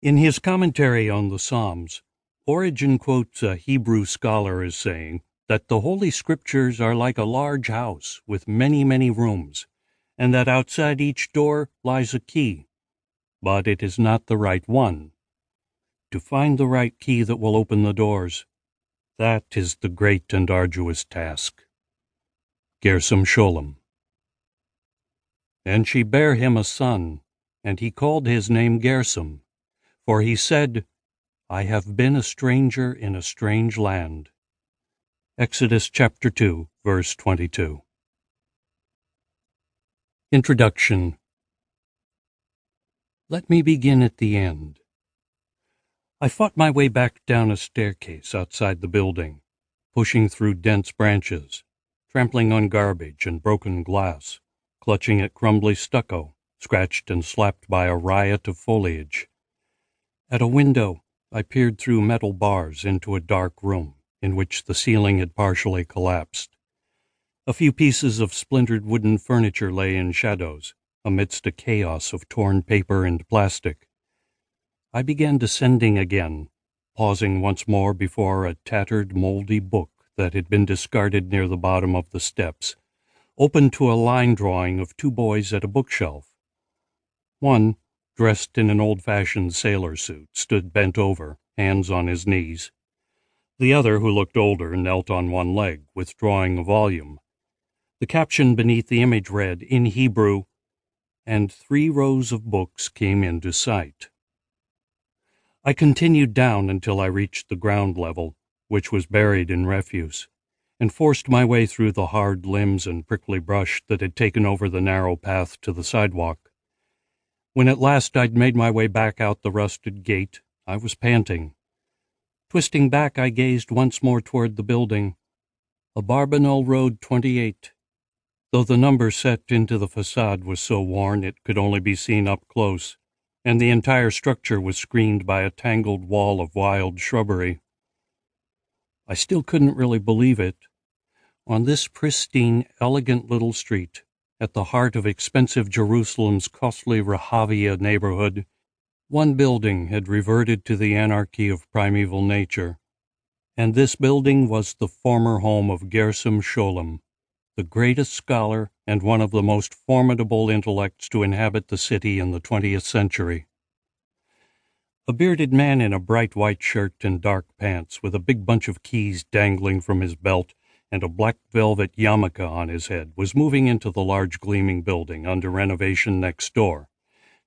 In his commentary on the Psalms, Origen quotes a Hebrew scholar as saying that the Holy Scriptures are like a large house with many, many rooms, and that outside each door lies a key, but it is not the right one. To find the right key that will open the doors, that is the great and arduous task. Gershom Scholem. And she bare him a son, and he called his name Gershom, for he said, I have been a stranger in a strange land. Exodus chapter 2, verse 22. Introduction Let me begin at the end. I fought my way back down a staircase outside the building, pushing through dense branches, trampling on garbage and broken glass, clutching at crumbly stucco, scratched and slapped by a riot of foliage. At a window, I peered through metal bars into a dark room in which the ceiling had partially collapsed. A few pieces of splintered wooden furniture lay in shadows amidst a chaos of torn paper and plastic. I began descending again, pausing once more before a tattered, moldy book that had been discarded near the bottom of the steps, open to a line drawing of two boys at a bookshelf. One, dressed in an old fashioned sailor suit, stood bent over, hands on his knees. The other, who looked older, knelt on one leg, withdrawing a volume. The caption beneath the image read, in Hebrew, and three rows of books came into sight. I continued down until I reached the ground level, which was buried in refuse, and forced my way through the hard limbs and prickly brush that had taken over the narrow path to the sidewalk. When at last I'd made my way back out the rusted gate, I was panting. Twisting back, I gazed once more toward the building. Abarbanel Road 28. Though the number set into the facade was so worn it could only be seen up close, and the entire structure was screened by a tangled wall of wild shrubbery. I still couldn't really believe it. On this pristine, elegant little street, at the heart of expensive Jerusalem's costly Rehavia neighborhood, one building had reverted to the anarchy of primeval nature, and this building was the former home of Gershom Scholem, the greatest scholar and one of the most formidable intellects to inhabit the city in the twentieth century. A bearded man in a bright white shirt and dark pants, with a big bunch of keys dangling from his belt and a black velvet yarmulke on his head, was moving into the large gleaming building under renovation next door,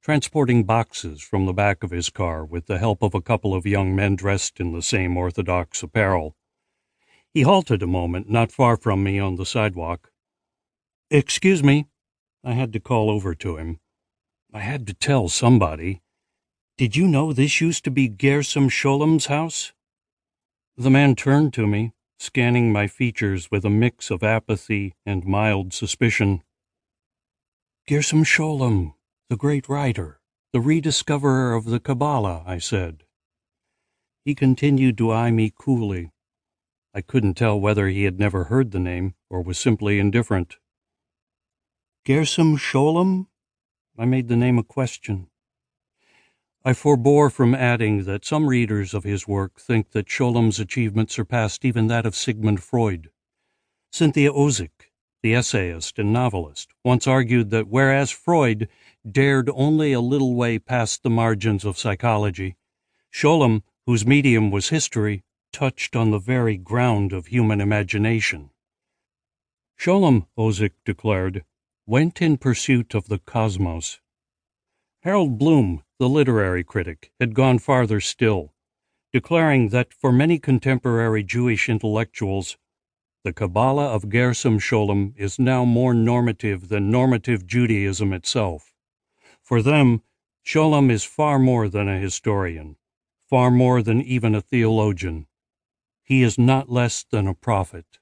transporting boxes from the back of his car with the help of a couple of young men dressed in the same orthodox apparel. He halted a moment not far from me on the sidewalk. Excuse me. I had to call over to him. I had to tell somebody. Did you know this used to be Gershom Scholem's house? The man turned to me, scanning my features with a mix of apathy and mild suspicion. Gershom Scholem, the great writer, the rediscoverer of the Kabbalah, I said. He continued to eye me coolly. I couldn't tell whether he had never heard the name or was simply indifferent. Gershom Scholem? I made the name a question. I forbore from adding that some readers of his work think that Scholem's achievement surpassed even that of Sigmund Freud. Cynthia Ozick, the essayist and novelist, once argued that whereas Freud dared only a little way past the margins of psychology, Scholem, whose medium was history, touched on the very ground of human imagination. Scholem, Ozick declared, went in pursuit of the cosmos. Harold Bloom, the literary critic, had gone farther still, declaring that for many contemporary Jewish intellectuals, the Kabbalah of Gershom Scholem is now more normative than normative Judaism itself. For them, Scholem is far more than a historian, far more than even a theologian. He is not less than a prophet.